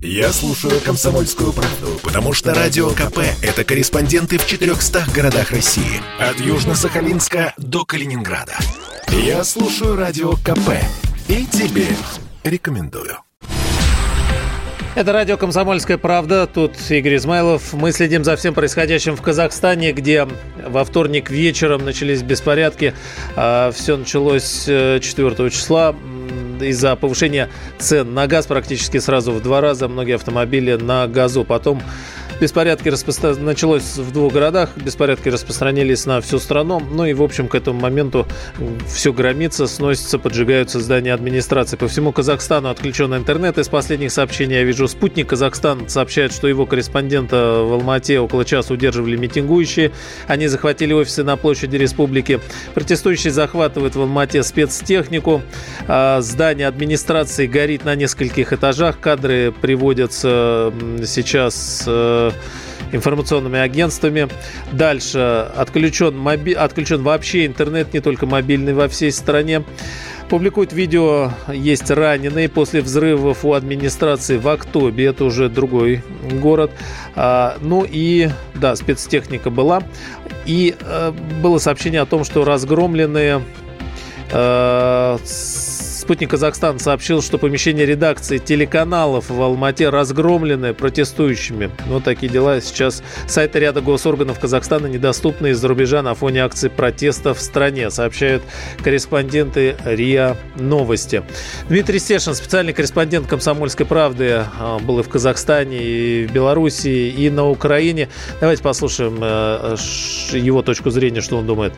Я слушаю «Комсомольскую правду», потому что «Радио КП» — это корреспонденты в 400 городах России. От Южно-Сахалинска до Калининграда. Я слушаю «Радио КП» и тебе рекомендую. Это радио «Комсомольская правда». Тут Игорь Измайлов. Мы следим за всем происходящим в Казахстане, где во вторник вечером начались беспорядки. А, Все началось 4 э, числа из-за повышения цен на газ практически сразу в два раза. Многие автомобили на газу. Потом Беспорядки распро... началось в двух городах, беспорядки распространились на всю страну. Ну и, в общем, к этому моменту все громится, сносится, поджигаются здания администрации. По всему Казахстану отключен интернет. Из последних сообщений я вижу спутник Казахстан сообщает, что его корреспондента в Алмате около часа удерживали митингующие. Они захватили офисы на площади республики. Протестующие захватывают в Алмате спецтехнику. А, здание администрации горит на нескольких этажах. Кадры приводятся сейчас э, информационными агентствами. Дальше отключен, моби... отключен вообще интернет, не только мобильный во всей стране. Публикует видео «Есть раненые после взрывов у администрации в Актобе». Это уже другой город. А, ну и, да, спецтехника была. И э, было сообщение о том, что разгромленные э, Спутник Казахстан сообщил, что помещение редакции телеканалов в Алмате разгромлены протестующими. Вот такие дела. Сейчас сайты ряда госорганов Казахстана недоступны из-за рубежа на фоне акций протеста в стране, сообщают корреспонденты РИА Новости. Дмитрий Стешин, специальный корреспондент «Комсомольской правды», а, был и в Казахстане, и в Белоруссии, и на Украине. Давайте послушаем э, его точку зрения, что он думает.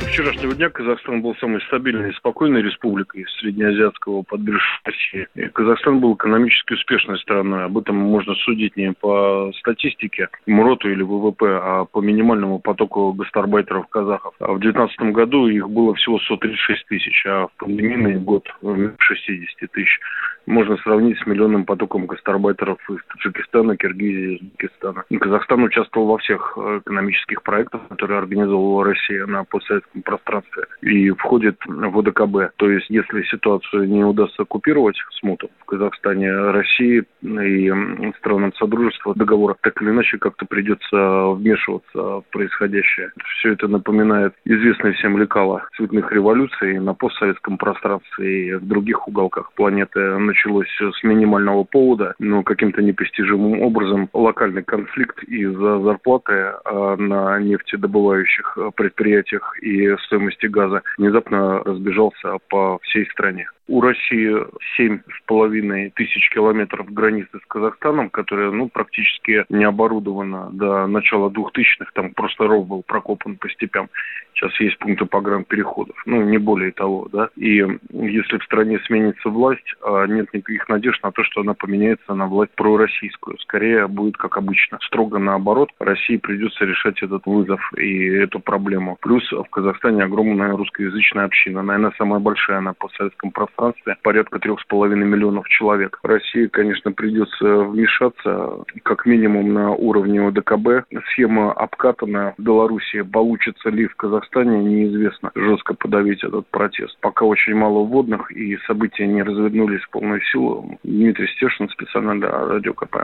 До вчерашнего дня Казахстан был самой стабильной и спокойной республикой среднеазиатского подбережья Казахстан был экономически успешной страной. Об этом можно судить не по статистике МРОТу или ВВП, а по минимальному потоку гастарбайтеров казахов. А в 2019 году их было всего 136 тысяч, а в пандемийный год 60 тысяч можно сравнить с миллионным потоком гастарбайтеров из Таджикистана, Киргизии, Узбекистана. Казахстан участвовал во всех э, экономических проектах, которые организовывала Россия на постсоветском пространстве и входит в ОДКБ. То есть, если ситуацию не удастся оккупировать смуту в Казахстане, России и странам Содружества договора, так или иначе как-то придется вмешиваться в происходящее. Все это напоминает известные всем лекала цветных революций на постсоветском пространстве и в других уголках планеты началось с минимального повода, но каким-то непостижимым образом локальный конфликт из-за зарплаты а на нефтедобывающих предприятиях и стоимости газа внезапно разбежался по всей стране. У России семь с половиной тысяч километров границы с Казахстаном, которая ну, практически не оборудована до начала двухтысячных, там просто ров был прокопан по степям. Сейчас есть пункты погранпереходов, ну, не более того, да. И если в стране сменится власть, а нет никаких надежд на то, что она поменяется на власть пророссийскую. Скорее будет как обычно. Строго наоборот, России придется решать этот вызов и эту проблему. Плюс в Казахстане огромная русскоязычная община. Наверное, самая большая на постсоветском пространстве. Порядка трех с половиной миллионов человек. России, конечно, придется вмешаться как минимум на уровне ОДКБ. Схема обкатана в Беларуси. Получится ли в Казахстане, неизвестно. Жестко подавить этот протест. Пока очень мало вводных и события не развернулись в полную силу. Дмитрий Стешин, специально для Радио КП.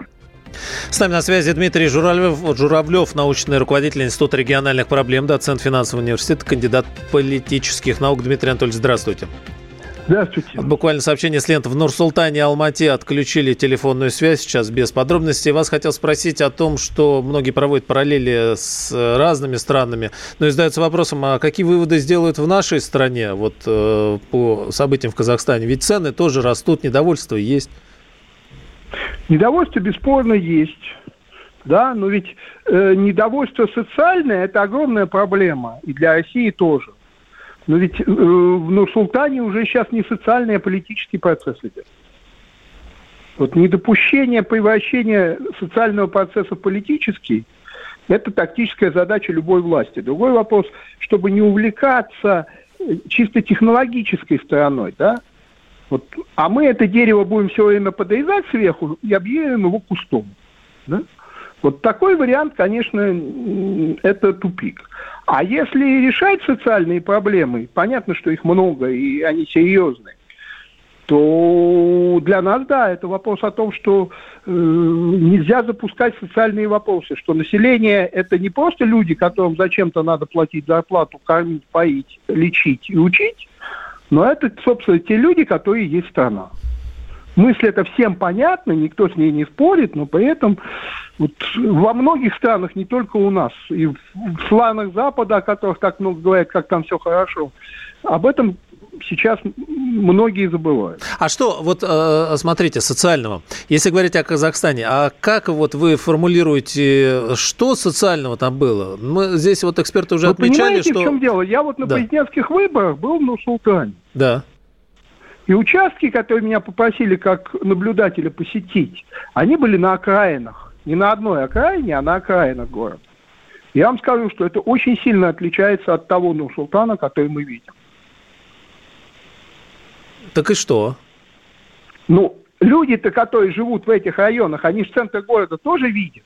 С нами на связи Дмитрий Журавлев, Журавлев, научный руководитель Института региональных проблем, доцент финансового университета, кандидат политических наук. Дмитрий Анатольевич, здравствуйте. Здравствуйте. Буквально сообщение с лент. В Нур-Султане и Алмате отключили телефонную связь, сейчас без подробностей. Вас хотел спросить о том, что многие проводят параллели с разными странами, но и задаются вопросом, а какие выводы сделают в нашей стране вот э, по событиям в Казахстане? Ведь цены тоже растут, недовольство есть. Недовольство бесспорно есть. Да, но ведь э, недовольство социальное – это огромная проблема, и для России тоже. Но ведь э, в Нур-Султане уже сейчас не социальный, а политический процесс идет. Вот недопущение превращения социального процесса в политический – это тактическая задача любой власти. Другой вопрос, чтобы не увлекаться э, чисто технологической стороной, да, вот, а мы это дерево будем все время подрезать сверху и объявим его кустом. Да? Вот такой вариант, конечно, это тупик. А если решать социальные проблемы, понятно, что их много и они серьезные, то для нас, да, это вопрос о том, что э, нельзя запускать социальные вопросы, что население – это не просто люди, которым зачем-то надо платить зарплату, кормить, поить, лечить и учить, но это, собственно, те люди, которые есть страна. Мысль это всем понятна, никто с ней не спорит, но при этом вот во многих странах, не только у нас, и в странах Запада, о которых так много говорят, как там все хорошо, об этом сейчас многие забывают. А что, вот э, смотрите, социального, если говорить о Казахстане, а как вот вы формулируете, что социального там было? Мы здесь вот эксперты уже вы отмечали, что... в чем дело? Я вот на да. президентских выборах был в Нур-Султане. Да. И участки, которые меня попросили как наблюдателя посетить, они были на окраинах. Не на одной окраине, а на окраинах города. Я вам скажу, что это очень сильно отличается от того Нур-Султана, который мы видим. Так и что? Ну, люди-то, которые живут в этих районах, они в центр города тоже видят.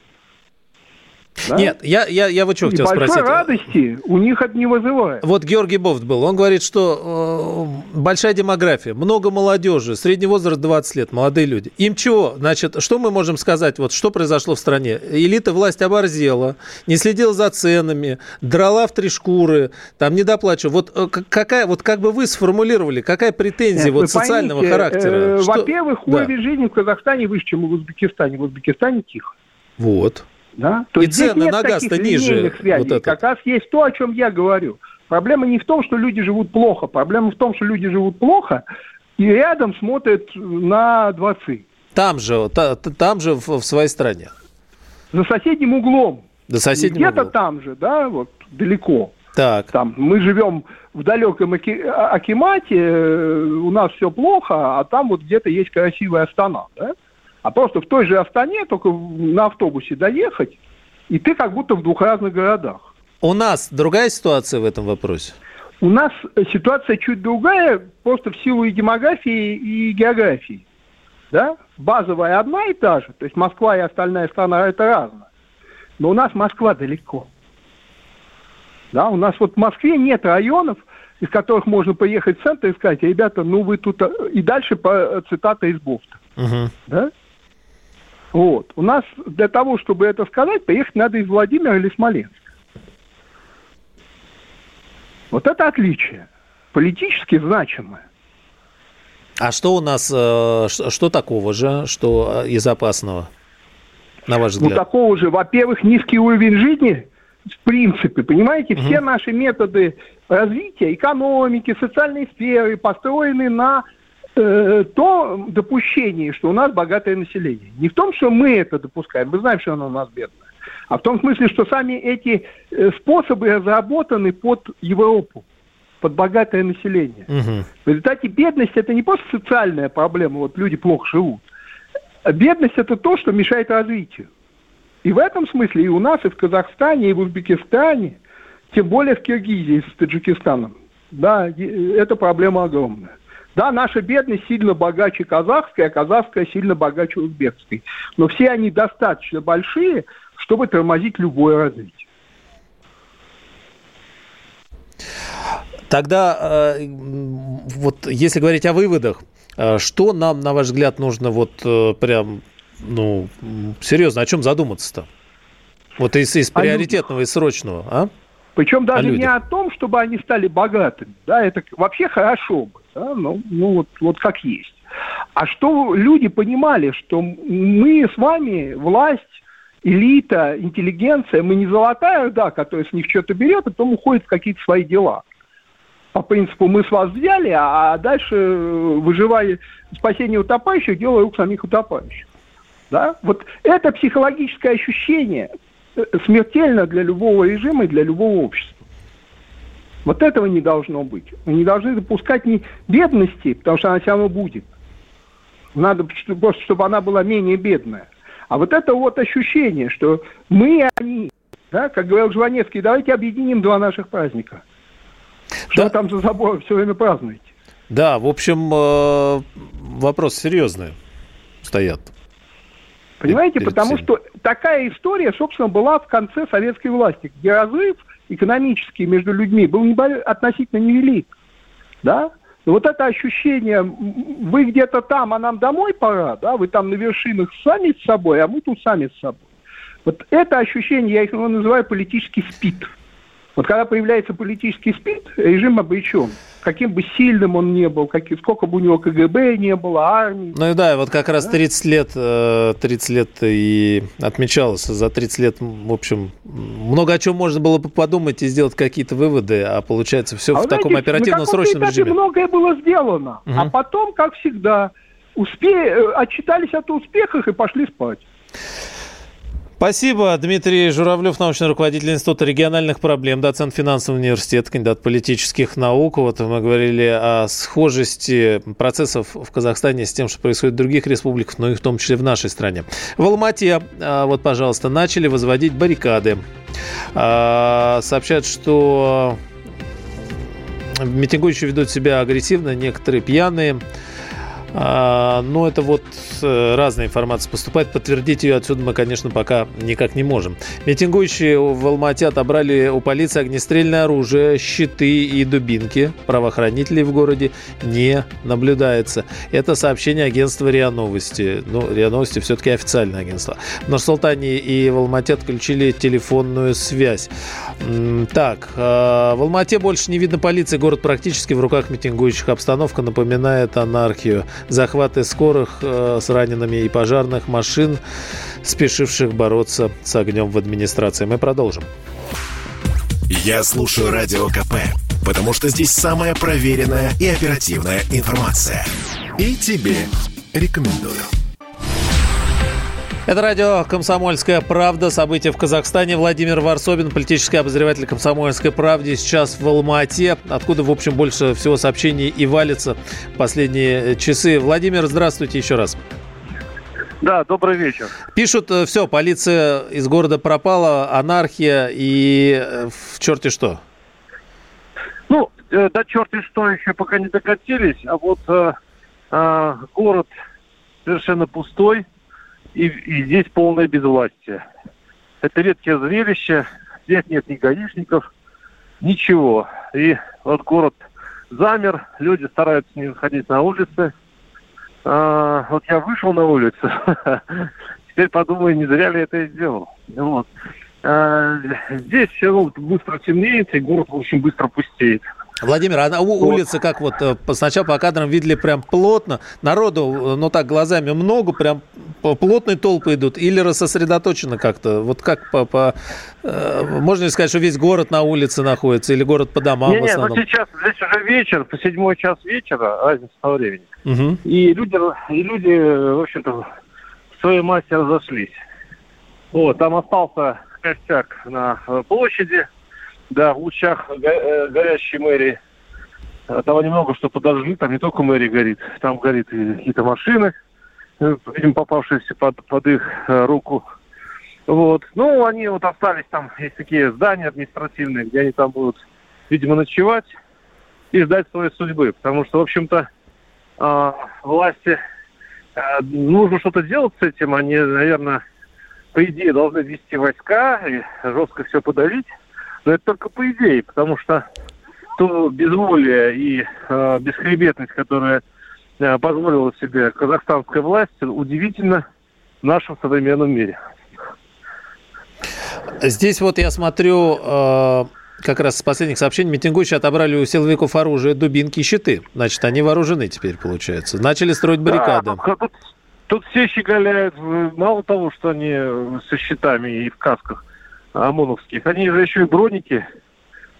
Да? Нет, я, я, я вот что хотел большой спросить. радости у них это не вызывает. Вот Георгий Бофт был, он говорит, что э, большая демография, много молодежи, средний возраст 20 лет, молодые люди. Им чего? Значит, что мы можем сказать, вот что произошло в стране? Элита власть оборзела, не следила за ценами, драла в три шкуры, там не доплачивала. Вот э, какая, вот как бы вы сформулировали, какая претензия Нет, вот социального поймите, характера? Э, во-первых, уровень да. жизни в Казахстане выше, чем в Узбекистане. В Узбекистане тихо. Вот. Да? То и цены на газ-то ниже. Связей. Вот как раз есть то, о чем я говорю. Проблема не в том, что люди живут плохо. Проблема в том, что люди живут плохо и рядом смотрят на дворцы. Там же, та, там же в, в своей стране. За соседним углом. За соседним Где-то там же, да, вот далеко. Так. Там мы живем в далеком Аки, Акимате, э, у нас все плохо, а там вот где-то есть красивая Астана, да? А просто в той же Астане, только на автобусе доехать, и ты как будто в двух разных городах. У нас другая ситуация в этом вопросе? У нас ситуация чуть другая, просто в силу и демографии, и географии. Да? Базовая одна и та же, то есть Москва и остальная страна это разное. Но у нас Москва далеко. Да, у нас вот в Москве нет районов, из которых можно поехать в центр и сказать, ребята, ну вы тут... И дальше по цитата из Бофта. Угу. Да? Вот. У нас для того, чтобы это сказать, поехать надо из Владимира или Смоленска. Вот это отличие. Политически значимое. А что у нас, э, что такого же, что из опасного, на ваш ну, взгляд? Ну, такого же, во-первых, низкий уровень жизни, в принципе, понимаете, угу. все наши методы развития экономики, социальной сферы построены на э, то допущение, что у нас богатое население. Не в том, что мы это допускаем, мы знаем, что оно у нас бедное, а в том смысле, что сами эти э, способы разработаны под Европу, под богатое население. Угу. В результате бедность это не просто социальная проблема, вот люди плохо живут. Бедность это то, что мешает развитию. И в этом смысле и у нас, и в Казахстане, и в Узбекистане, тем более в Киргизии с Таджикистаном, да, эта проблема огромная. Да, наша бедность сильно богаче казахской, а казахская сильно богаче узбекской. Но все они достаточно большие, чтобы тормозить любое развитие. Тогда, э, вот если говорить о выводах, э, что нам, на ваш взгляд, нужно вот э, прям, ну, серьезно, о чем задуматься-то? Вот из, из приоритетного и срочного, а? Причем даже не о том, чтобы они стали богатыми. Да, это вообще хорошо бы. Да, ну, ну вот, вот как есть. А что люди понимали, что мы с вами, власть, элита, интеллигенция, мы не золотая да, которая с них что-то берет, а потом уходит в какие-то свои дела. По принципу, мы с вас взяли, а дальше выживали спасение утопающих, делая рук самих утопающих. Да? Вот это психологическое ощущение э, смертельно для любого режима и для любого общества. Вот этого не должно быть. Мы не должны допускать ни бедности, потому что она все равно будет. Надо просто, чтобы она была менее бедная. А вот это вот ощущение, что мы и они, да, как говорил Жванецкий, давайте объединим два наших праздника. Что да. там за забором все время празднуете? Да, в общем, э, вопрос серьезный стоят. Понимаете, потому всеми. что такая история, собственно, была в конце советской власти, где разрыв экономический между людьми был относительно невелик. Да? вот это ощущение, вы где-то там, а нам домой пора, да, вы там на вершинах сами с собой, а мы тут сами с собой. Вот это ощущение, я его называю политический спид. Вот когда появляется политический спид, режим обречен. Каким бы сильным он не был, как, сколько бы у него КГБ не было, армии. Ну и да, вот как раз 30 лет, 30 э, лет и отмечалось. За 30 лет, в общем, много о чем можно было бы подумать и сделать какие-то выводы, а получается все а в таком оперативном срочном режиме. многое было сделано, угу. а потом, как всегда, успе... Э, отчитались от успехах и пошли спать. Спасибо. Дмитрий Журавлев, научный руководитель Института региональных проблем, доцент финансового университета, кандидат политических наук. Вот мы говорили о схожести процессов в Казахстане с тем, что происходит в других республиках, но и в том числе в нашей стране. В Алмате, а, вот, пожалуйста, начали возводить баррикады. А, сообщают, что митингующие ведут себя агрессивно, некоторые пьяные. А, но это вот э, разная информация поступает. Подтвердить ее отсюда мы, конечно, пока никак не можем. Митингующие в Алмате отобрали у полиции огнестрельное оружие, щиты и дубинки. Правоохранителей в городе не наблюдается. Это сообщение агентства РИА Новости. Ну, РИА Новости все-таки официальное агентство. В Нур-Султане и в Алмате отключили телефонную связь. Так, а, в Алмате больше не видно полиции. Город практически в руках митингующих. Обстановка напоминает анархию захваты скорых э, с ранеными и пожарных машин, спешивших бороться с огнем в администрации. Мы продолжим. Я слушаю Радио КП, потому что здесь самая проверенная и оперативная информация. И тебе рекомендую. Это радио «Комсомольская правда». События в Казахстане. Владимир Варсобин, политический обозреватель «Комсомольской правды». Сейчас в Алма-Ате, откуда, в общем, больше всего сообщений и валится последние часы. Владимир, здравствуйте еще раз. Да, добрый вечер. Пишут, э, все, полиция из города пропала, анархия и э, в черте что. Ну, э, до черти что еще пока не докатились, а вот э, э, город совершенно пустой, и, и здесь полное безвластие. Это редкое зрелище, здесь нет ни гаишников, ничего. И вот город замер, люди стараются не выходить на улицы. А, вот я вышел на улицу, теперь подумаю, не зря ли это я сделал. Вот. А, здесь все ну, быстро темнеет, и город очень быстро пустеет. Владимир, а на улице как вот э, сначала по кадрам видели прям плотно, народу, ну так глазами много, прям плотные толпы идут или рассосредоточено как-то? Вот как по, по э, можно ли сказать, что весь город на улице находится или город по домам не, в основном? Не, ну сейчас здесь уже вечер, по седьмой час вечера, разница по времени. Угу. И люди, и люди, в общем-то, в своей массе разошлись. Вот, там остался костяк на площади, да, в лучах э, горящей мэрии. А того немного, что подожгли, там не только мэрия горит, там горит и какие-то машины, э, видимо, попавшиеся под, под их э, руку. Вот. Ну, они вот остались там, есть такие здания административные, где они там будут, видимо, ночевать и ждать своей судьбы. Потому что, в общем-то, э, власти э, нужно что-то делать с этим. Они, наверное, по идее, должны вести войска и жестко все подавить. Но это только по идее, потому что то безволие и э, бесхребетность, которая э, позволила себе казахстанская власть, удивительно в нашем современном мире. Здесь вот я смотрю, э, как раз с последних сообщений, митингующие отобрали у силовиков оружие, дубинки и щиты. Значит, они вооружены теперь, получается. Начали строить баррикады. Да, тут, тут все щеголяют. Мало того, что они со щитами и в касках, ОМОНовских. Они же еще и броники.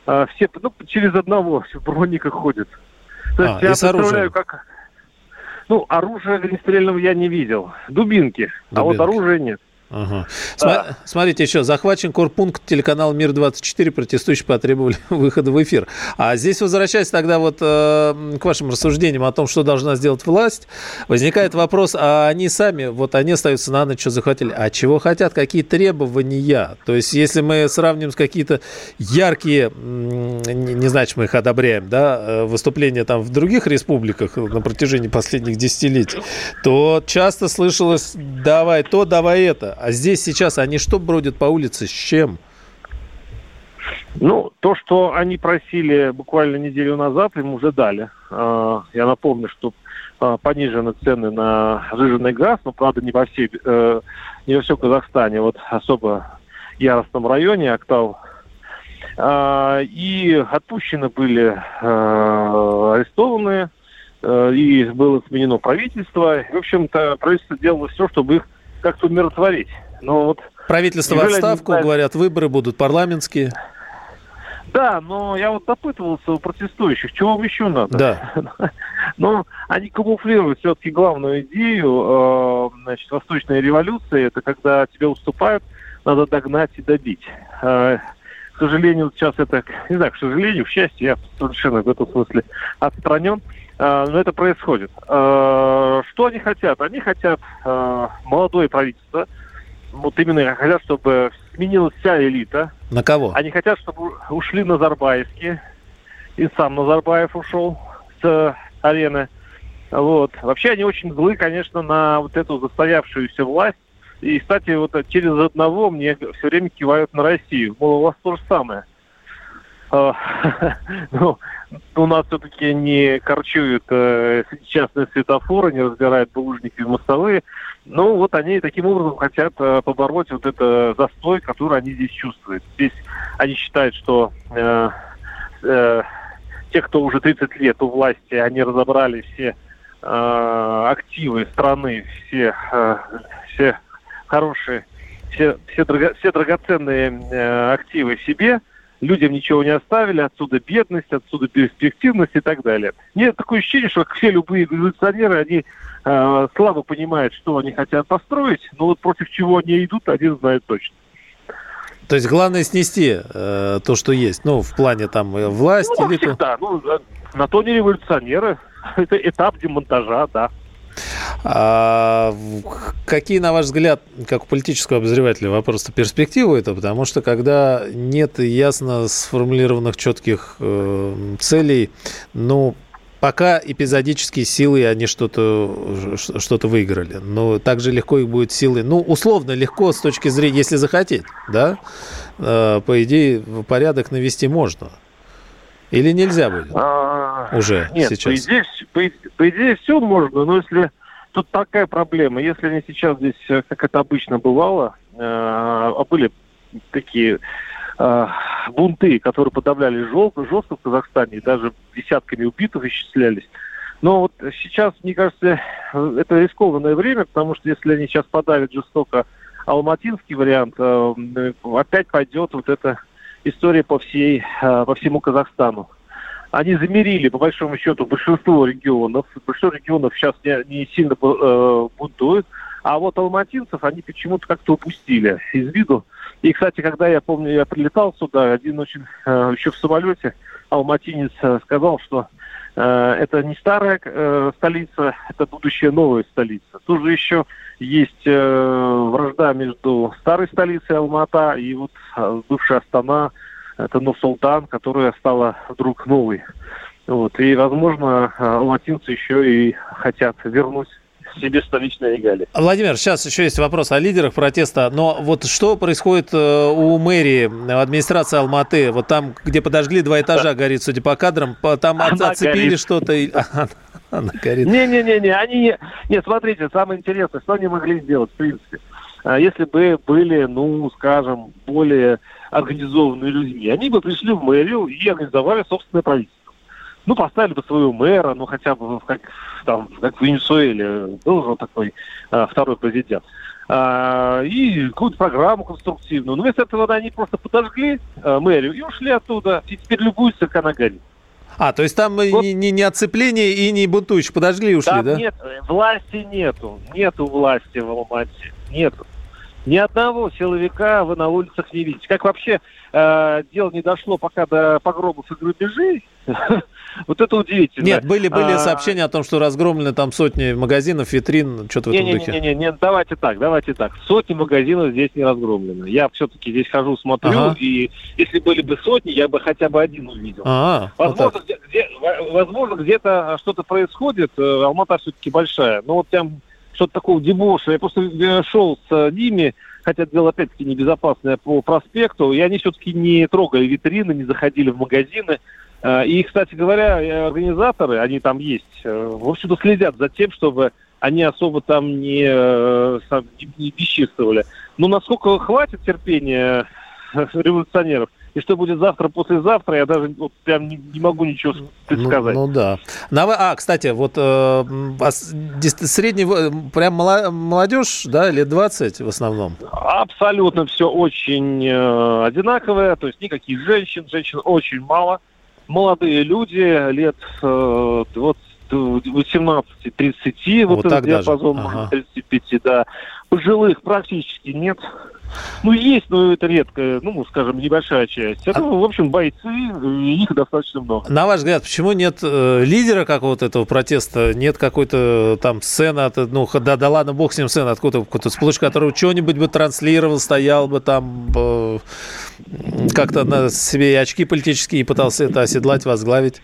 А, все ну, через одного в брониках ходят. То есть а, я представляю, как... Ну, оружия огнестрельного я не видел. Дубинки. Дубинки. А вот оружия нет. Ага. Да. Смотрите еще, захвачен корпункт телеканал «Мир-24», протестующие потребовали выхода в эфир. А здесь, возвращаясь тогда вот э, к вашим рассуждениям о том, что должна сделать власть, возникает вопрос, а они сами, вот они остаются на ночь, что захватили, а чего хотят, какие требования? То есть, если мы сравним с какие-то яркие, не, не значит, мы их одобряем, да, э, выступления там в других республиках на протяжении последних десятилетий, то часто слышалось, давай то, давай это. А здесь сейчас они что бродят по улице, с чем? Ну, то, что они просили буквально неделю назад, им уже дали. А, я напомню, что а, понижены цены на жиженый газ, но, правда, не во, всей, э, не во всем Казахстане, вот особо яростном районе, Октау. А, и отпущены были э, арестованные, э, и было сменено правительство. В общем-то, правительство делало все, чтобы их как-то умиротворить. Но вот Правительство в отставку, говорят, выборы будут парламентские. Да, но я вот допытывался у протестующих, чего вам еще надо? Да. но они камуфлируют все-таки главную идею э, значит, Восточной революции. Это когда тебе уступают, надо догнать и добить. Э, к сожалению, сейчас это, не знаю, к сожалению, к счастью, я совершенно в этом смысле отстранен. Э, но это происходит. Э, что они хотят? Они хотят э, молодое правительство – вот именно хотят, чтобы сменилась вся элита. На кого? Они хотят, чтобы ушли Назарбаевские. И сам Назарбаев ушел с арены. Вот. Вообще они очень злы, конечно, на вот эту застоявшуюся власть. И, кстати, вот через одного мне все время кивают на Россию. Мол, у вас то же самое. Ну, у нас все-таки не корчуют э, частные светофоры, не разбирают булыжники и мостовые. Ну, вот они таким образом хотят э, побороть вот это застой, который они здесь чувствуют. Здесь они считают, что э, э, те, кто уже 30 лет у власти, они разобрали все э, активы страны, все, э, все хорошие, все, все, драго, все драгоценные э, активы себе, людям ничего не оставили, отсюда бедность, отсюда перспективность и так далее. Нет такое ощущение, что все любые революционеры, они э, слабо понимают, что они хотят построить, но вот против чего они идут, один знает точно. То есть главное снести э, то, что есть, ну, в плане там э, власти. Ну, или всегда, то... ну, на то не революционеры, это этап демонтажа, да. А, какие, на ваш взгляд, как у политического обозревателя, вопрос-то перспективы это? Потому что когда нет ясно сформулированных четких э, целей, ну, пока эпизодические силы, они что-то что выиграли. Но также легко их будет силы, ну, условно легко с точки зрения, если захотеть, да, э, по идее, порядок навести можно. Или нельзя будет? А, уже нет, сейчас? По идее, по, по идее все можно, но если тут такая проблема, если они сейчас здесь, э, как это обычно бывало, э, а были такие э, бунты, которые подавляли жестко, в Казахстане, даже десятками убитых исчислялись. Но вот сейчас, мне кажется, это рискованное время, потому что если они сейчас подавят жестоко алматинский вариант, опять пойдет вот эта история по всей, по всему Казахстану. Они замерили, по большому счету, большинство регионов. Большинство регионов сейчас не, не сильно э, бунтуют. А вот алматинцев они почему-то как-то упустили из виду. И, кстати, когда я помню, я прилетал сюда, один очень э, еще в самолете алматинец э, сказал, что э, это не старая э, столица, это будущая новая столица. Тут же еще есть э, вражда между старой столицей Алмата и вот э, бывшая Астана, это Нур-Султан, которая стала вдруг новой. Вот. И, возможно, э, алматинцы еще и хотят вернуть себе столичные регалии. Владимир, сейчас еще есть вопрос о лидерах протеста, но вот что происходит э, у мэрии, администрации Алматы, вот там, где подожгли два этажа, горит, судя по кадрам, там Она оцепили что-то, Она горит. Не-не-не, они не... Нет, смотрите, самое интересное, что они могли сделать, в принципе. А если бы были, ну, скажем, более организованные людьми, они бы пришли в мэрию и организовали собственное правительство ну, поставили бы своего мэра, ну, хотя бы как, там, как в Венесуэле был же такой а, второй президент. А, и какую-то программу конструктивную. Но вместо этого они просто подожгли а, мэрию и ушли оттуда. И теперь любуются, как она горит. А, то есть там вот. ни, ни, ни оцепление и ни бунтующих подожгли и ушли, там да? нет, власти нету. Нету власти в Алмате. Нету. Ни одного силовика вы на улицах не видите. Как вообще э, дело не дошло пока до погромов и грабежей, вот это удивительно. Нет, были, были а... сообщения о том, что разгромлены там сотни магазинов, витрин, что-то в этом духе. Не-не-не, давайте так, давайте так. Сотни магазинов здесь не разгромлены. Я все-таки здесь хожу, смотрю, и если были бы сотни, я бы хотя бы один увидел. А, возможно, где-то что-то происходит. Э, Алмата все-таки большая. Но вот прям что-то такого дебоша. Я просто э, шел с ними, хотя дело опять-таки небезопасное по проспекту, и они все-таки не трогали витрины, не заходили в магазины. Э, и, кстати говоря, организаторы, они там есть, в общем-то следят за тем, чтобы они особо там не, не бесчинствовали. Но насколько хватит терпения революционеров, и что будет завтра, послезавтра, я даже вот, прям не, не могу ничего предсказать. Ну, ну да. А, кстати, вот э, а средний, прям молодежь, да, лет 20 в основном? Абсолютно все очень э, одинаковое, то есть никаких женщин, женщин очень мало. Молодые люди лет э, вот 18-30, вот, вот этот диапазон, ага. 35, да. Пожилых практически нет. Ну, есть, но это редко, ну, скажем, небольшая часть. Это, а... в общем, бойцы, их достаточно много. На ваш взгляд, почему нет э, лидера какого-то этого протеста? Нет какой-то там сцены, от, ну, да, да ладно, бог с ним сцена, откуда какой-то сплуш, который что-нибудь бы транслировал, стоял бы там, э, как-то на себе очки политические и пытался это оседлать, возглавить?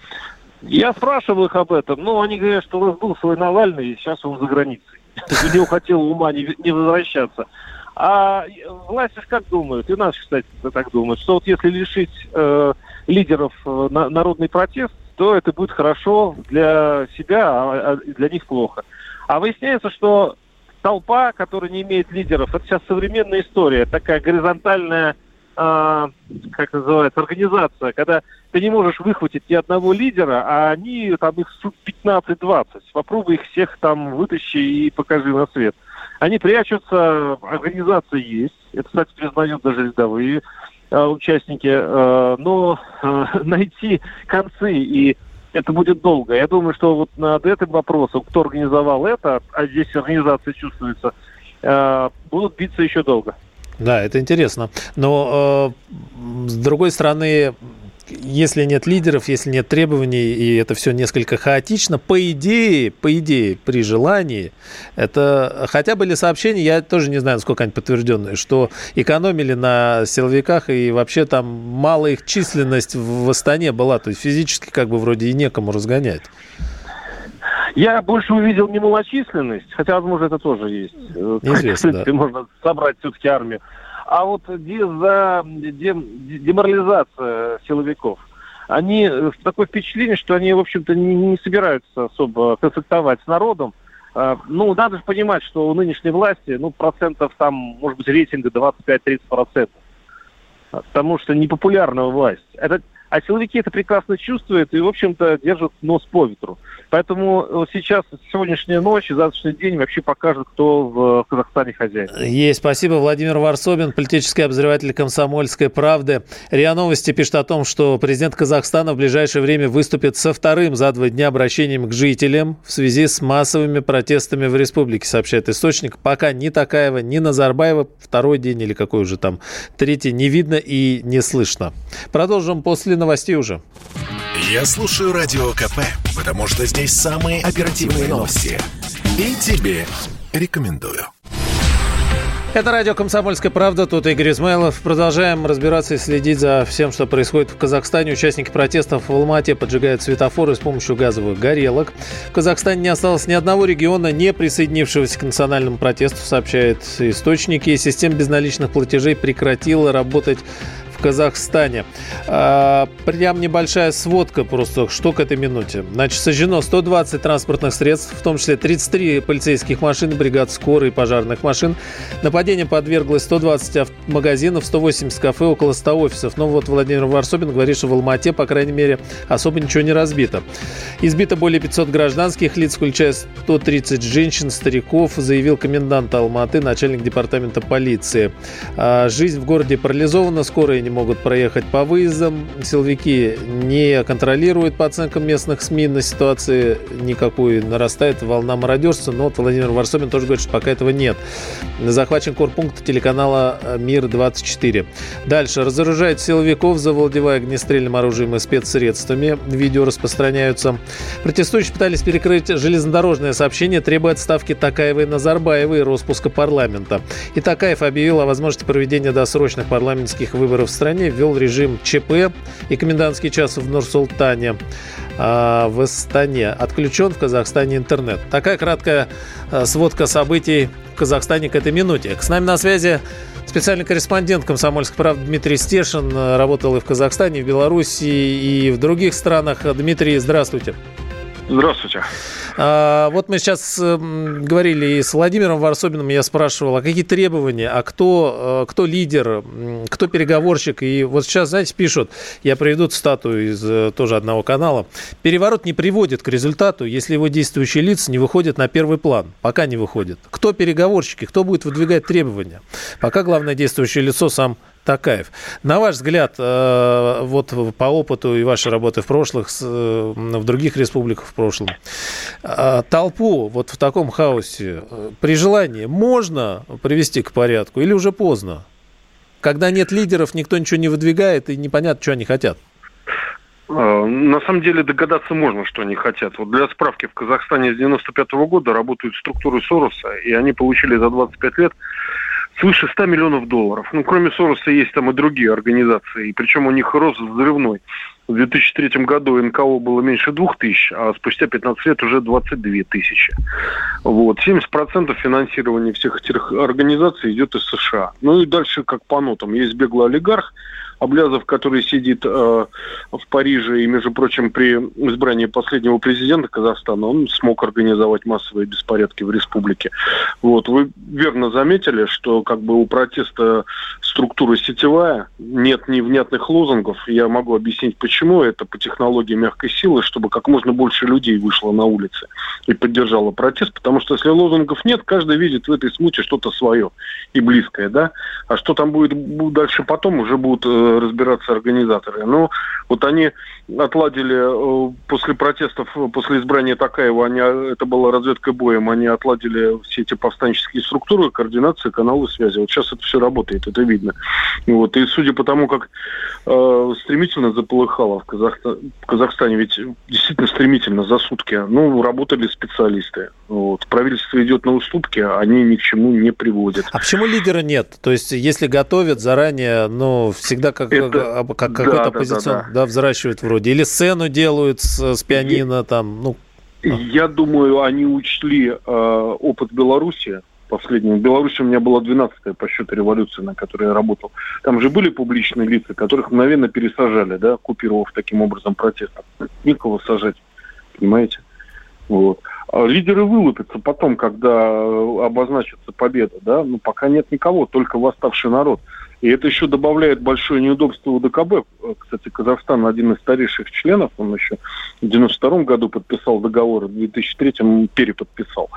Я спрашивал их об этом, но они говорят, что у нас был свой Навальный, и сейчас он за границей. У него ума не, не возвращаться. А власти как думают, и наши, кстати, так думают, что вот если лишить э, лидеров э, на, народный протест, то это будет хорошо для себя, а, а для них плохо. А выясняется, что толпа, которая не имеет лидеров, это сейчас современная история, такая горизонтальная, э, как называется, организация, когда ты не можешь выхватить ни одного лидера, а они там их 15-20. Попробуй их всех там вытащи и покажи на свет. Они прячутся, организация есть. Это, кстати, признают даже рядовые э, участники. Э, но э, найти концы и это будет долго. Я думаю, что вот над этим вопросом, кто организовал это, а здесь организация чувствуется, будут биться еще долго. Да, это интересно. Но э, с другой стороны, если нет лидеров, если нет требований, и это все несколько хаотично, по идее, по идее, при желании, это хотя были сообщения, я тоже не знаю, насколько они подтвержденные, что экономили на силовиках, и вообще там мало их численность в Астане была, то есть физически как бы вроде и некому разгонять. Я больше увидел не малочисленность, хотя, возможно, это тоже есть. Интересно, в принципе, да. можно собрать все-таки армию а вот за деморализация силовиков. Они э, такое впечатление, что они, в общем-то, не, не собираются особо конфликтовать с народом. А, ну, надо же понимать, что у нынешней власти, ну, процентов там, может быть, рейтинга 25-30 процентов. Потому что непопулярная власть. Это а силовики это прекрасно чувствуют и, в общем-то, держат нос по ветру. Поэтому сейчас, сегодняшняя ночь и завтрашний день вообще покажет, кто в Казахстане хозяин. Есть. Спасибо. Владимир Варсобин, политический обозреватель «Комсомольской правды». РИА Новости пишет о том, что президент Казахстана в ближайшее время выступит со вторым за два дня обращением к жителям в связи с массовыми протестами в республике, сообщает источник. Пока ни Такаева, ни Назарбаева второй день или какой уже там третий не видно и не слышно. Продолжим после новостей уже. Я слушаю Радио КП, потому что здесь самые оперативные новости. И тебе рекомендую. Это радио «Комсомольская правда». Тут Игорь Измайлов. Продолжаем разбираться и следить за всем, что происходит в Казахстане. Участники протестов в Алмате поджигают светофоры с помощью газовых горелок. В Казахстане не осталось ни одного региона, не присоединившегося к национальному протесту, сообщают источники. Система безналичных платежей прекратила работать Казахстане. А, прям небольшая сводка просто, что к этой минуте. Значит, сожжено 120 транспортных средств, в том числе 33 полицейских машин, бригад скорой и пожарных машин. Нападение подверглось 120 магазинов, 180 кафе, около 100 офисов. Но вот Владимир Варсобин говорит, что в Алмате, по крайней мере, особо ничего не разбито. Избито более 500 гражданских лиц, включая 130 женщин, стариков, заявил комендант Алматы, начальник департамента полиции. А, жизнь в городе парализована, скорая не могут проехать по выездам. Силовики не контролируют по оценкам местных СМИ на ситуации никакой. Нарастает волна мародерства. Но вот Владимир Варсобин тоже говорит, что пока этого нет. Захвачен корпункт телеканала «Мир-24». Дальше. Разоружают силовиков, завладевая огнестрельным оружием и спецсредствами. Видео распространяются. Протестующие пытались перекрыть железнодорожное сообщение, требуя отставки Такаева и Назарбаева и распуска парламента. И Такаев объявил о возможности проведения досрочных парламентских выборов стране ввел режим ЧП и комендантский час в Нур-Султане. А в Астане отключен в Казахстане интернет. Такая краткая а, сводка событий в Казахстане к этой минуте. С нами на связи специальный корреспондент «Комсомольской правды» Дмитрий Стешин. Работал и в Казахстане, и в Беларуси, и в других странах. Дмитрий, здравствуйте. Здравствуйте. А, вот мы сейчас эм, говорили и с Владимиром Варсобиным, я спрашивал, а какие требования, а кто, э, кто лидер, кто переговорщик. И вот сейчас, знаете, пишут, я приведу цитату из э, тоже одного канала, переворот не приводит к результату, если его действующие лица не выходят на первый план. Пока не выходит. Кто переговорщики, кто будет выдвигать требования? Пока главное действующее лицо сам Такаев. На ваш взгляд, э, вот по опыту и вашей работы в прошлых, э, в других республиках в прошлом, э, толпу вот в таком хаосе при желании можно привести к порядку или уже поздно? Когда нет лидеров, никто ничего не выдвигает и непонятно, что они хотят. На самом деле догадаться можно, что они хотят. Вот для справки, в Казахстане с 95 -го года работают структуры Сороса, и они получили за 25 лет свыше 100 миллионов долларов. Ну, кроме Сороса есть там и другие организации, и причем у них рост взрывной. В 2003 году НКО было меньше двух тысяч, а спустя 15 лет уже 22 тысячи. Вот. 70% финансирования всех этих организаций идет из США. Ну и дальше как по нотам. Есть беглый олигарх, Облязов, который сидит э, в Париже и, между прочим, при избрании последнего президента Казахстана, он смог организовать массовые беспорядки в республике. Вот. Вы верно заметили, что как бы у протеста структура сетевая, нет невнятных лозунгов. Я могу объяснить, почему. Это по технологии мягкой силы, чтобы как можно больше людей вышло на улицы и поддержало протест, потому что если лозунгов нет, каждый видит в этой смуте что-то свое и близкое, да. А что там будет дальше потом, уже будут э, разбираться организаторы. Но вот они отладили э, после протестов, после избрания Такаева, они, это была разведка боем, они отладили все эти повстанческие структуры, координации, каналы связи. Вот сейчас это все работает, это видно. Вот. И судя по тому, как э, стремительно заполыхало в, Казахстане, в Казахстане, ведь действительно стремительно за сутки, ну, работали специалисты. Вот. Правительство идет на уступки, а они ни к чему не приводят. А почему лидера нет? То есть, если готовят заранее, ну, всегда как, это, как, как да, какой-то да, оппозицион, да, да. да, взращивают вроде, или сцену делают с, с пианино, там, ну... Я думаю, они учли э, опыт Беларуси, последнего. В Беларуси у меня была 12-я по счету революция, на которой я работал. Там же были публичные лица, которых мгновенно пересажали, да, купировав таким образом протест. Никого сажать, понимаете? Вот. А лидеры вылупятся потом, когда обозначится победа, да, но пока нет никого, только восставший народ. И это еще добавляет большое неудобство у ДКБ. Кстати, Казахстан один из старейших членов, он еще в 92 году подписал договор, в 2003 переподписал.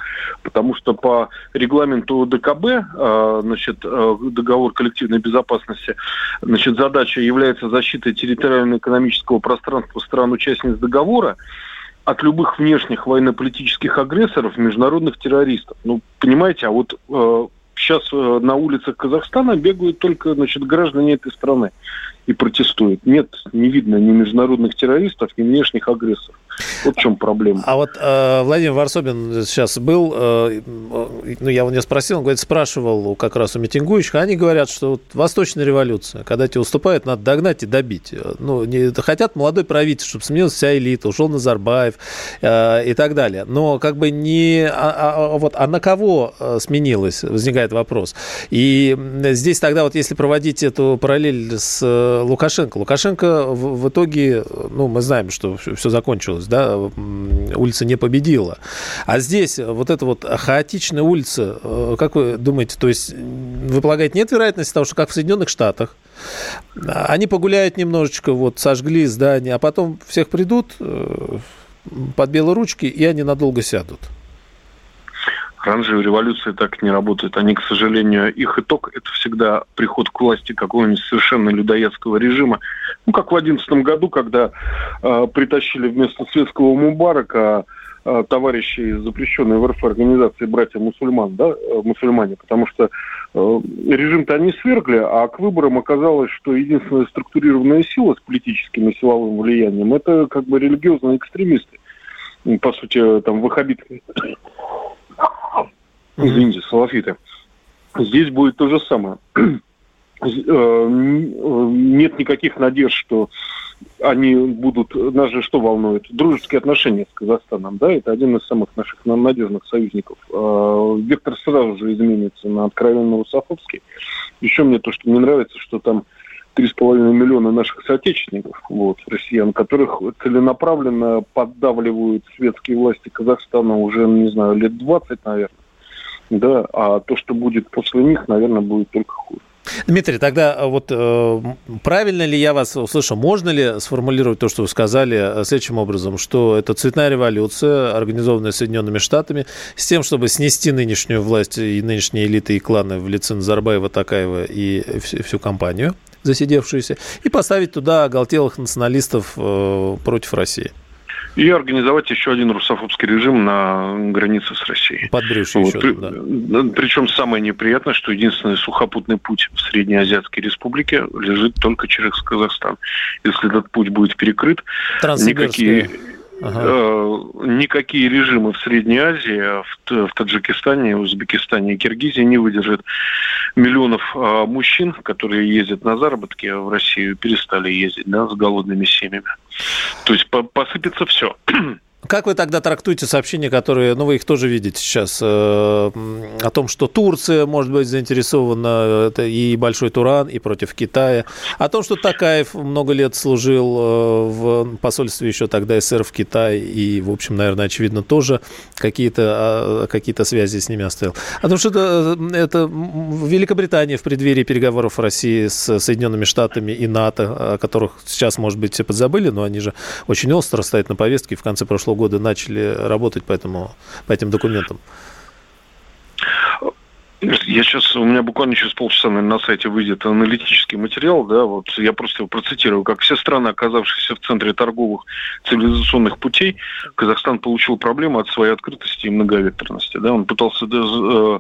Потому что по регламенту ДКБ, а, значит, а, договор коллективной безопасности, значит, задача является защитой территориально-экономического пространства стран-участниц договора, от любых внешних военно-политических агрессоров, международных террористов. Ну, понимаете, а вот э, сейчас э, на улицах Казахстана бегают только значит, граждане этой страны и протестуют. Нет, не видно ни международных террористов, ни внешних агрессоров. Вот в чем проблема. А вот э, Владимир Варсобин сейчас был, э, ну, я его не спросил, он говорит, спрашивал как раз у митингующих, они говорят, что вот Восточная революция, когда тебе уступают, надо догнать и добить. Ну, не, хотят молодой правитель, чтобы сменилась вся элита, ушел Назарбаев э, и так далее. Но как бы не... А, а, а вот, а на кого э, сменилось, возникает вопрос. И здесь тогда вот если проводить эту параллель с э, Лукашенко, Лукашенко в, в итоге, ну, мы знаем, что все закончилось да, улица не победила. А здесь вот эта вот хаотичная улица, э, как вы думаете, то есть вы полагаете, нет вероятности того, что как в Соединенных Штатах, они погуляют немножечко, вот сожгли здание, а потом всех придут э, под белые ручки, и они надолго сядут. Оранжевые революции так не работают. Они, к сожалению, их итог – это всегда приход к власти какого-нибудь совершенно людоедского режима. Ну, как в 2011 году, когда э, притащили вместо светского Мубарака э, товарищи из запрещенной в РФ организации «Братья мусульман», да, э, мусульмане, потому что э, режим-то они свергли, а к выборам оказалось, что единственная структурированная сила с политическим и силовым влиянием – это как бы религиозные экстремисты. По сути, там, ваххабиты извините, салафиты. Здесь будет то же самое. нет никаких надежд, что они будут, нас же что волнует? Дружеские отношения с Казахстаном, да, это один из самых наших надежных союзников. Вектор сразу же изменится на откровенно русофобский. Еще мне то, что мне нравится, что там 3,5 миллиона наших соотечественников, вот, россиян, которых целенаправленно поддавливают светские власти Казахстана уже, не знаю, лет 20, наверное. Да, а то, что будет после них, наверное, будет только хуже. Дмитрий, тогда э, вот э, правильно ли я вас услышал? Можно ли сформулировать то, что вы сказали, э, следующим образом, что это цветная революция, организованная Соединенными Штатами, с тем, чтобы снести нынешнюю власть и нынешние элиты и кланы в лице Назарбаева, Такаева и всю, всю компанию засидевшуюся, и поставить туда оголтелых националистов э, против России? И организовать еще один русофобский режим на границе с Россией. Подбрюшье вот. еще, да. Причем самое неприятное, что единственный сухопутный путь в Среднеазиатской республике лежит только через Казахстан. Если этот путь будет перекрыт, никакие Ага. Э, никакие режимы в Средней Азии, в, в Таджикистане, Узбекистане и Киргизии не выдержат миллионов а, мужчин, которые ездят на заработки в Россию, перестали ездить да, с голодными семьями. То есть по посыпется все. Как вы тогда трактуете сообщения, которые, ну, вы их тоже видите сейчас, э, о том, что Турция может быть заинтересована, это и Большой Туран, и против Китая, о том, что Такаев много лет служил э, в посольстве еще тогда СССР в Китае, и, в общем, наверное, очевидно, тоже какие-то какие связи с ними оставил. О том, что это, это Великобритания в преддверии переговоров России с Соединенными Штатами и НАТО, о которых сейчас, может быть, все подзабыли, но они же очень остро стоят на повестке в конце прошлого прошлого года начали работать по, этому, по этим документам? Я сейчас, у меня буквально через полчаса, наверное, на сайте выйдет аналитический материал, да, вот я просто его процитирую. Как все страны, оказавшиеся в центре торговых цивилизационных путей, Казахстан получил проблему от своей открытости и многовекторности, да, он пытался э,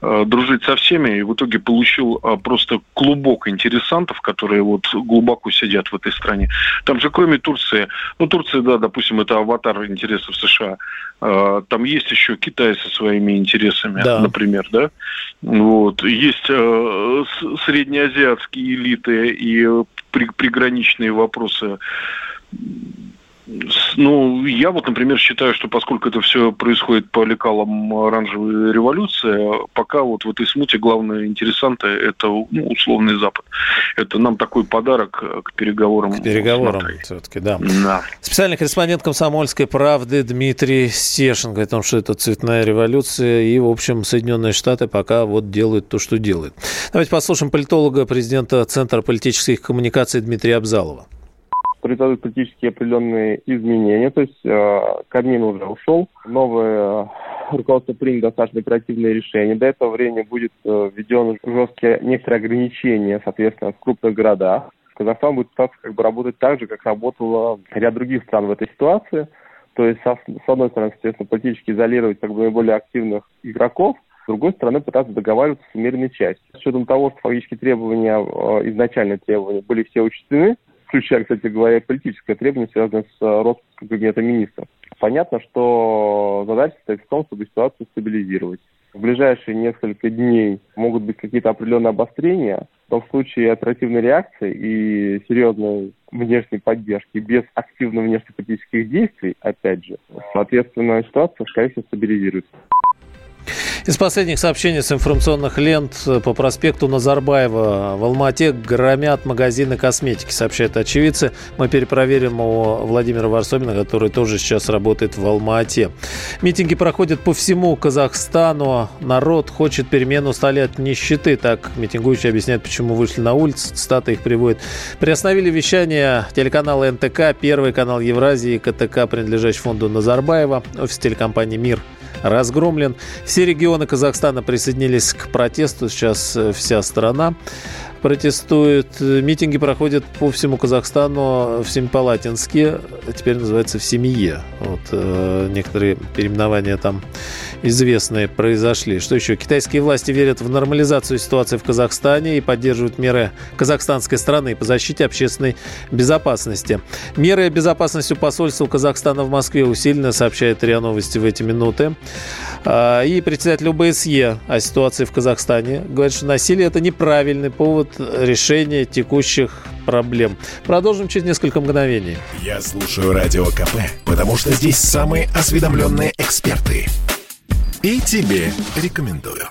э, дружить со всеми и в итоге получил э, просто клубок интересантов, которые вот глубоко сидят в этой стране. Там же кроме Турции, ну Турция, да, допустим, это аватар интересов США, э, там есть еще Китай со своими интересами, да. например, да, вот. Есть э, среднеазиатские элиты и при, приграничные вопросы ну, я вот, например, считаю, что поскольку это все происходит по лекалам оранжевой революции, пока вот в этой смуте главные интересанты – это ну, условный Запад. Это нам такой подарок к переговорам. К переговорам все-таки, да. да. Специальный корреспондент «Комсомольской правды» Дмитрий Стешин говорит о том, что это цветная революция, и, в общем, Соединенные Штаты пока вот делают то, что делают. Давайте послушаем политолога, президента Центра политических коммуникаций Дмитрия Абзалова произойдут политические определенные изменения, то есть э, Кабмин уже ушел, новое э, руководство приняло достаточно оперативные решения. До этого времени будет э, введен жесткие некоторые ограничения, соответственно, в крупных городах. Казахстан будет пытаться как бы работать так же, как работало ряд других стран в этой ситуации. То есть, со, с одной стороны, соответственно, политически изолировать как бы наиболее активных игроков, с другой стороны, пытаться договариваться с умеренной частью. С учетом того, что фактически требования, э, изначальные требования были все учтены, включая, кстати говоря, политическое требование, связанное с э, распуском кабинета министров. Понятно, что задача стоит в том, чтобы ситуацию стабилизировать. В ближайшие несколько дней могут быть какие-то определенные обострения, но в случае оперативной реакции и серьезной внешней поддержки без активных внешнеполитических действий, опять же, соответственно, ситуация, скорее всего, стабилизируется. Из последних сообщений с информационных лент по проспекту Назарбаева в Алмате громят магазины косметики, сообщают очевидцы. Мы перепроверим у Владимира Варсобина, который тоже сейчас работает в Алмате. Митинги проходят по всему Казахстану. Народ хочет перемену стали от нищеты. Так митингующие объясняют, почему вышли на улицу. Цитата их приводит. Приостановили вещание телеканала НТК, Первый канал Евразии КТК, принадлежащий фонду Назарбаева. Офис телекомпании «Мир» разгромлен. Все регионы Казахстана присоединились к протесту. Сейчас э, вся страна протестует. Митинги проходят по всему Казахстану в Семипалатинске, теперь называется в Семье. Вот, э, некоторые переименования там известные произошли. Что еще? Китайские власти верят в нормализацию ситуации в Казахстане и поддерживают меры казахстанской страны по защите общественной безопасности. Меры безопасности посольства Казахстана в Москве усилены, сообщает РИА Новости в эти минуты. А, и председатель ОБСЕ о ситуации в Казахстане говорит, что насилие – это неправильный повод решения текущих проблем. Продолжим через несколько мгновений. Я слушаю Радио КП, потому что здесь самые осведомленные эксперты. И тебе рекомендую.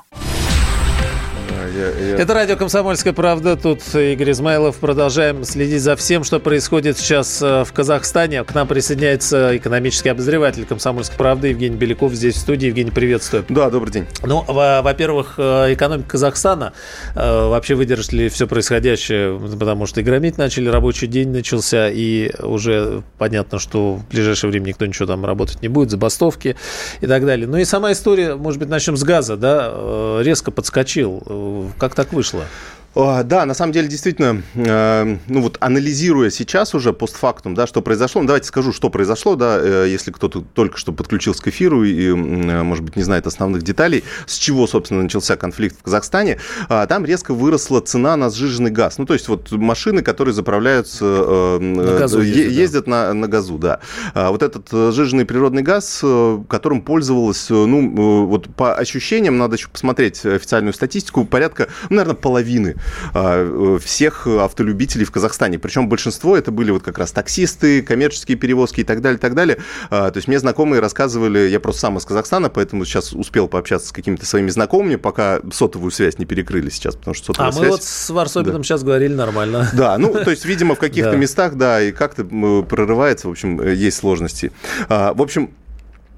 Я, я... Это радио «Комсомольская правда». Тут Игорь Измайлов. Продолжаем следить за всем, что происходит сейчас э, в Казахстане. К нам присоединяется экономический обозреватель «Комсомольской правды» Евгений Беляков здесь в студии. Евгений, приветствую. Да, добрый день. Ну, во-первых, э, экономика Казахстана э, вообще выдержит ли все происходящее, потому что и громить начали, рабочий день начался, и уже понятно, что в ближайшее время никто ничего там работать не будет, забастовки и так далее. Ну и сама история, может быть, начнем с газа, да, резко подскочил как так вышло? Да, на самом деле, действительно, э, ну вот анализируя сейчас уже постфактум, да, что произошло, ну, давайте скажу, что произошло, да, э, если кто-то только что подключился к эфиру и, э, может быть, не знает основных деталей, с чего, собственно, начался конфликт в Казахстане, а, там резко выросла цена на сжиженный газ. Ну, то есть вот машины, которые заправляются, на газу ездят, ездят да. на, на газу, да. А вот этот сжиженный природный газ, которым пользовалось, ну, вот по ощущениям, надо еще посмотреть официальную статистику, порядка, ну, наверное, половины всех автолюбителей в Казахстане. Причем большинство это были вот как раз таксисты, коммерческие перевозки и так далее, так далее. А, то есть мне знакомые рассказывали, я просто сам из Казахстана, поэтому сейчас успел пообщаться с какими-то своими знакомыми, пока сотовую связь не перекрыли сейчас, потому что сотовая а связь... мы вот с Варсобином да. сейчас говорили нормально. Да, ну, то есть, видимо, в каких-то местах, да, и как-то прорывается, в общем, есть сложности. А, в общем,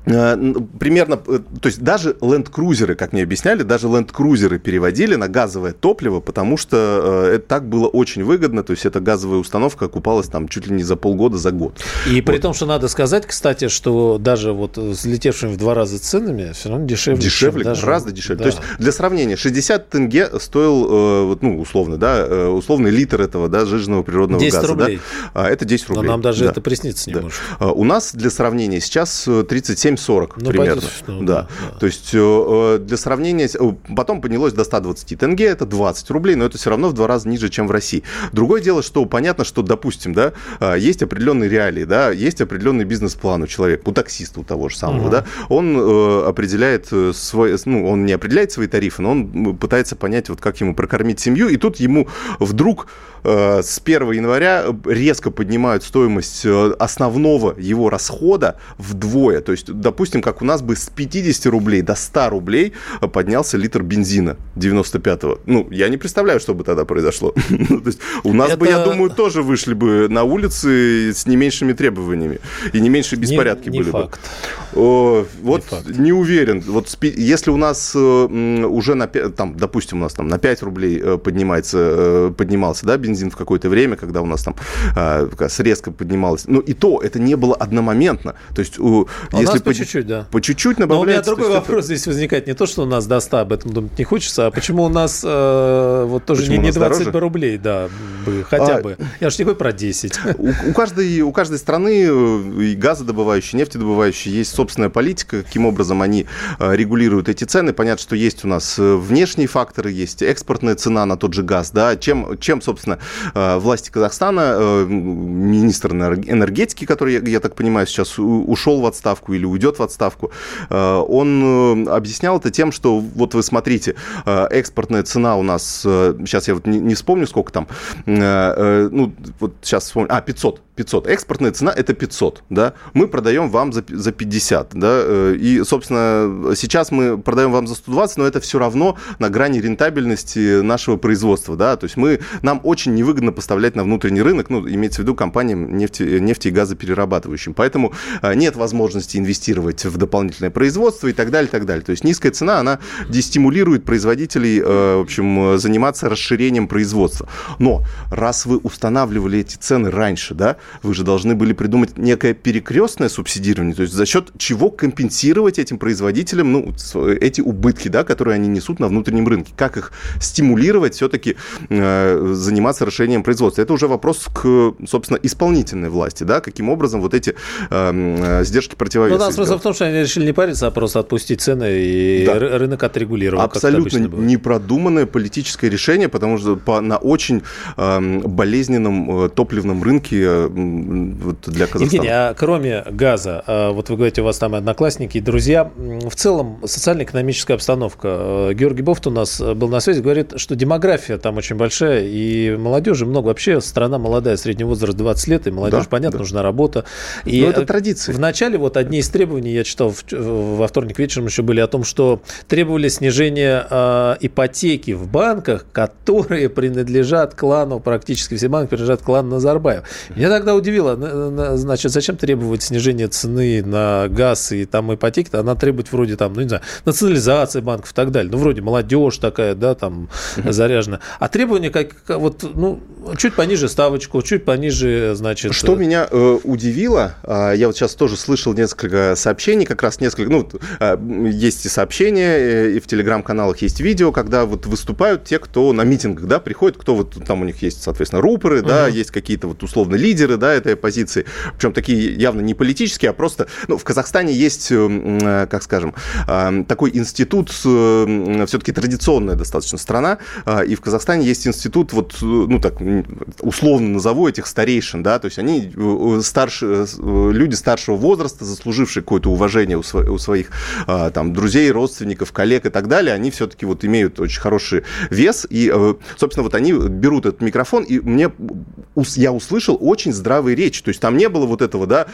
примерно, э, то есть даже ленд-крузеры, как мне объясняли, даже ленд-крузеры переводили на газовое топливо, потому что э, это так было очень выгодно, то есть эта газовая установка окупалась там чуть ли не за полгода, за год. И вот. при том, что надо сказать, кстати, что даже вот взлетевшими в два раза ценами все равно дешевле. Дешевле, даже... гораздо дешевле. Да. То есть для сравнения, 60 тенге стоил, ну, условно, да, условный литр этого, да, жиженного природного 10 газа. рублей. Да? Это 10 рублей. Но нам даже да. это присниться не да. может. У нас для сравнения сейчас 37 40 ну, примерно. Ну, да. да. То есть э, для сравнения, потом поднялось до 120 тенге, это 20 рублей, но это все равно в два раза ниже, чем в России. Другое дело, что понятно, что, допустим, да, э, есть определенные реалии, да, есть определенный бизнес-план у человека, у таксиста у того же самого, угу. да, он э, определяет свой, ну, он не определяет свои тарифы, но он пытается понять, вот как ему прокормить семью, и тут ему вдруг Э, с 1 января резко поднимают стоимость э, основного его расхода вдвое. То есть, допустим, как у нас бы с 50 рублей до 100 рублей поднялся литр бензина 95-го. Ну, я не представляю, что бы тогда произошло. Ну, то есть, у нас бы, я думаю, тоже вышли бы на улицы с не меньшими требованиями. И не меньше беспорядки были бы. Вот не, уверен. Вот если у нас э, уже на, там, допустим, у нас там на 5 рублей поднимается, поднимался, да, бензин в какое-то время, когда у нас там э, резко поднималось. Но и то это не было одномоментно. То есть, у, если по, чуть-чуть, да. По чуть-чуть набавляется. Но у меня другой вопрос здесь возникает. Не то, что у нас до 100, об этом думать не хочется, а почему у нас э, вот тоже почему не, не 20 дороже? рублей, да, бы, хотя а, бы. Я же не говорю про 10. У, у, каждой, у каждой страны, э, и газодобывающей, нефтедобывающей, есть собственная политика, каким образом они э, регулируют эти цены. Понятно, что есть у нас э, внешние факторы, есть экспортная цена на тот же газ, да, чем, чем собственно, власти Казахстана, министр энергетики, который, я, я так понимаю, сейчас ушел в отставку или уйдет в отставку, э, он объяснял это тем, что вот вы смотрите, экспортная цена у нас, сейчас я вот не вспомню, сколько там, ну, вот сейчас вспомню, а, 500, 500. Экспортная цена это 500, да. Мы продаем вам за, за 50, да. И, собственно, сейчас мы продаем вам за 120, но это все равно на грани рентабельности нашего производства, да. То есть мы, нам очень невыгодно поставлять на внутренний рынок, ну, имеется в виду компаниям нефти, нефти и газоперерабатывающим. Поэтому а, нет возможности инвестировать в дополнительное производство и так далее, и так далее. То есть низкая цена, она дестимулирует производителей, э, в общем, заниматься расширением производства. Но раз вы устанавливали эти цены раньше, да, Вы же должны были придумать некое перекрестное субсидирование, то есть за счет чего компенсировать этим производителям ну, эти убытки, да, которые они несут на внутреннем рынке. Как их стимулировать все-таки э, заниматься расширением производства. Это уже вопрос к, собственно, исполнительной власти, да, каким образом вот эти э, сдержки противовеса. Ну, да, смысл в том, что они решили не париться, а просто отпустить цены и да. рынок отрегулировать. Абсолютно непродуманное политическое решение, потому что по, на очень э, болезненном э, топливном рынке э, вот для Казахстана. Евгений, а кроме газа, э, вот вы говорите, у вас там одноклассники и друзья, в целом социально-экономическая обстановка. Э, Георгий Бофт у нас был на связи, говорит, что демография там очень большая, и молодежи много. Вообще страна молодая, средний возраст 20 лет, и молодежь, да, понятно, да. нужна работа. И Но это традиция. Вначале вот одни из требований, я читал во вторник вечером еще были о том, что требовали снижения э, ипотеки в банках, которые принадлежат клану, практически все банки принадлежат клану Назарбаев. Меня тогда удивило, значит, зачем требовать снижения цены на газ и там ипотеки-то, она требует вроде там, ну не знаю, национализации банков и так далее. Ну, вроде молодежь такая, да, там заряжена. А требования как, вот, ну, чуть пониже ставочку, чуть пониже, значит... Что меня э, удивило, э, я вот сейчас тоже слышал несколько сообщений, как раз несколько, ну, э, есть и сообщения, э, и в телеграм-каналах есть видео, когда вот выступают те, кто на митингах, да, приходит, кто вот там у них есть, соответственно, рупоры, uh-huh. да, есть какие-то вот условно лидеры, да, этой оппозиции, причем такие явно не политические, а просто, ну, в Казахстане есть, э, как скажем, э, такой институт, э, все-таки традиционная достаточно страна, э, и в Казахстане есть институт, вот, ну, так, условно назову этих старейшин, да, то есть они старше, люди старшего возраста, заслужившие какое-то уважение у, у своих там друзей, родственников, коллег и так далее, они все-таки вот имеют очень хороший вес, и, собственно, вот они берут этот микрофон, и мне, я услышал очень здравые речи, то есть там не было вот этого, да,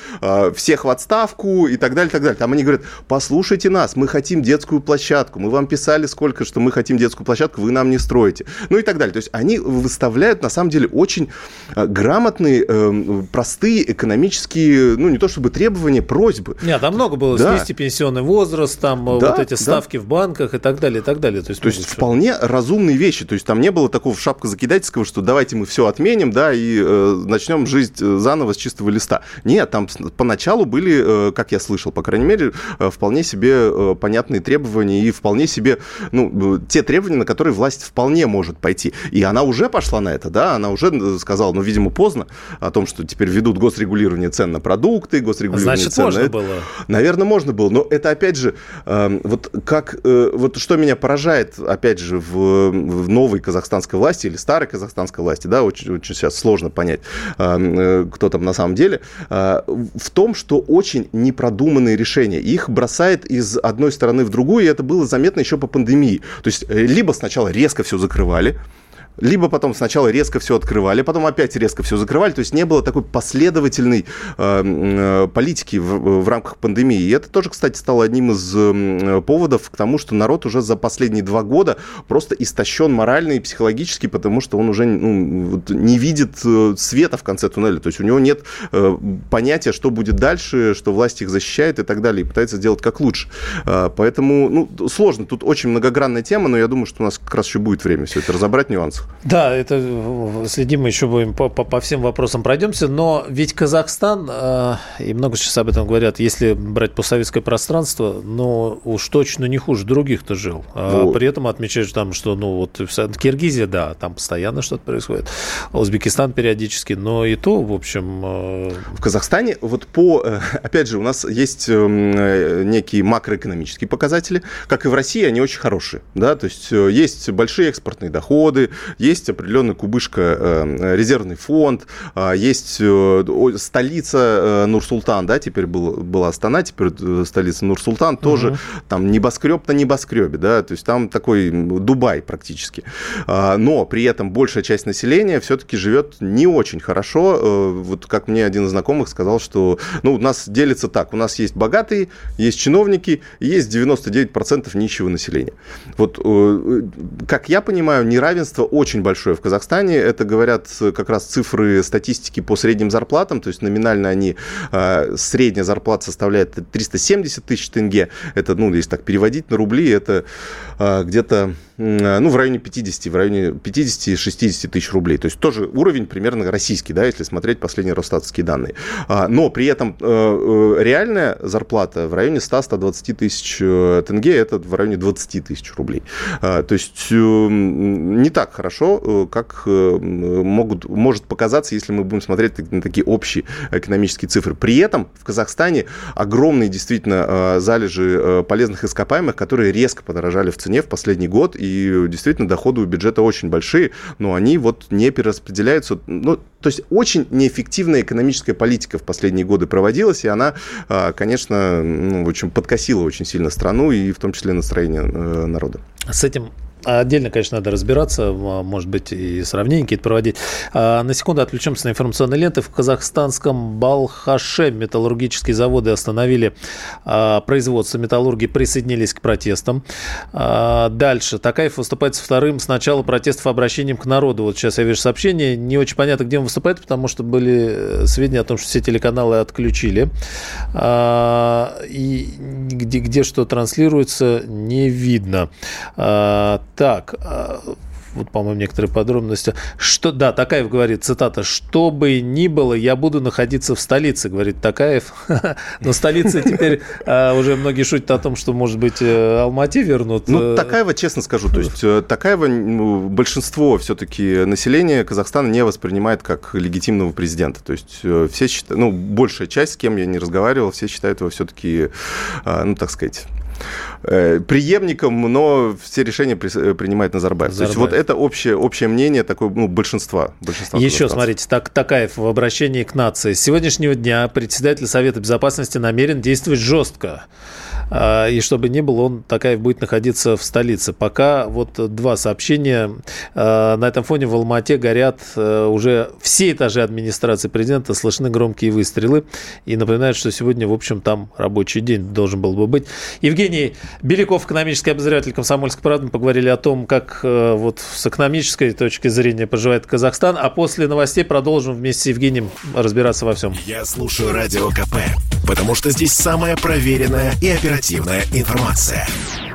всех в отставку и так далее, так далее. Там они говорят, послушайте нас, мы хотим детскую площадку, мы вам писали сколько, что мы хотим детскую площадку, вы нам не строите, ну и так далее. То есть они выставляют, на самом деле, очень грамотные, эм, простые экономические, ну не то чтобы требования, просьбы. Нет, там много было, да. снизьте пенсионный возраст, там да, вот эти ставки да. в банках и так далее, и так далее. То есть, то есть вполне разумные вещи, то есть там не было такого шапка закидательского, что давайте мы все отменим, да, и э, начнем жить э, заново с чистого листа. Нет, там поначалу были, э, как я слышал, по крайней мере, э, вполне себе понятные требования и вполне себе, ну, те требования, на которые власть вполне может пойти. И она уже пошла на это, да, она уже сказала, ну, видимо, поздно, о том, что теперь ведут госрегулирование цен на продукты, госрегулирование Значит, цен можно на... было. Наверное, можно было, но это, опять же, э, вот как, вот что меня поражает, опять же, в, в новой казахстанской власти или старой казахстанской власти, да, очень, очень сейчас сложно понять, э, э кто там на самом деле, э, в том, что очень непродуманные решения. Их бросает из одной стороны в другую, и это было заметно еще по пандемии. То есть э, либо сначала резко все закрывали, либо потом сначала резко все открывали, потом опять резко все закрывали. То есть не было такой последовательной э, э, политики в, в рамках пандемии. И это тоже, кстати, стало одним из э, поводов к тому, что народ уже за последние два года просто истощен морально и психологически, потому что он уже ну, не видит э, света в конце туннеля. То есть у него нет э, понятия, что будет дальше, что власть их защищает и так далее, и пытается сделать как лучше. Поэтому ну, сложно. Тут очень многогранная тема, но я думаю, что у нас как раз еще будет время все это разобрать нюансы. Да, это следим мы еще будем по, по, по всем вопросам пройдемся, но ведь Казахстан, э, и много сейчас об этом говорят, если брать постсоветское пространство, ну уж точно не хуже других-то жил. А вот. При этом отмечаешь там, что ну вот Киргизия, да, там постоянно что-то происходит, Узбекистан периодически, но и то, в общем... Э... В Казахстане вот по, э, опять же, у нас есть эм, э, некие макроэкономические показатели, как и в России, они очень хорошие, да, то есть э, есть большие экспортные доходы, есть определенный кубышка э, резервный фонд, а, есть э, столица э, Нур-Султан, да, теперь был, была Астана, теперь столица Нур-Султан, тоже угу. там небоскреб на небоскребе, да, то есть там такой Дубай практически. А, но при этом большая часть населения все-таки живет не очень хорошо. Вот как мне один из знакомых сказал, что ну, у нас делится так, у нас есть богатые, есть чиновники, и есть 99% нищего населения. Вот как я понимаю, неравенство очень большое в Казахстане. Это говорят как раз цифры статистики по средним зарплатам. То есть номинально они, а, средняя зарплата составляет 370 тысяч тенге. Это, ну, если так переводить на рубли, это а, где-то ну, в районе 50, в районе 50-60 тысяч рублей. То есть тоже уровень примерно российский, да, если смотреть последние росстатовские данные. А, но при этом реальная зарплата в районе 100-120 тысяч тенге, это в районе 20 тысяч рублей. А, то есть не так хорошо, как могут, может показаться, если мы будем смотреть на такие общие экономические цифры. При этом в Казахстане огромные действительно залежи полезных ископаемых, которые резко подорожали в цене в последний год, и действительно доходы у бюджета очень большие, но они вот не перераспределяются. Ну, то есть очень неэффективная экономическая политика в последние годы проводилась, и она, а, конечно, ну, в общем, подкосила очень сильно страну и в том числе настроение э, народа. С этим Отдельно, конечно, надо разбираться, может быть, и сравнения какие-то проводить. А на секунду отключимся на информационные ленты. В казахстанском Балхаше металлургические заводы остановили а, производство металлургии, присоединились к протестам. А, дальше. Такаев выступает с вторым с начала протестов обращением к народу. Вот сейчас я вижу сообщение. Не очень понятно, где он выступает, потому что были э, сведения о том, что все телеканалы отключили. И где, где что транслируется, не видно. Так, а, вот, по-моему, некоторые подробности. Что, да, Такаев говорит, цитата, «Что бы ни было, я буду находиться в столице», говорит Такаев. Но столица теперь а, уже многие шутят о том, что, может быть, э, Алмати вернут. Ну, э, Такаева, честно скажу, то есть э, Такаева ну, большинство все-таки населения Казахстана не воспринимает как легитимного президента. То есть все считают, ну, большая часть, с кем я не разговаривал, все считают его все-таки, ну, так сказать, преемником, но все решения э, принимает Назарбаев. Назарбаев. То есть вот это общее, общее мнение такое, ну, большинства. большинства Еще, смотрите, так, Такаев в обращении к нации. С сегодняшнего дня председатель Совета Безопасности намерен действовать жестко. А, и чтобы не было, он Такаев будет находиться в столице. Пока вот два сообщения. А, на этом фоне в Алмате горят э, уже все этажи администрации президента, слышны громкие выстрелы. И напоминают, что сегодня, в общем, там рабочий день должен был бы быть. Евгений Беляков, экономический обозреватель «Комсомольской правды». Поговорили о том, как э, вот с экономической точки зрения поживает Казахстан. А после новостей продолжим вместе с Евгением разбираться во всем. Я слушаю Радио КП, потому что здесь самая проверенная и оперативная информация.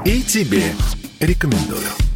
И тебе рекомендую.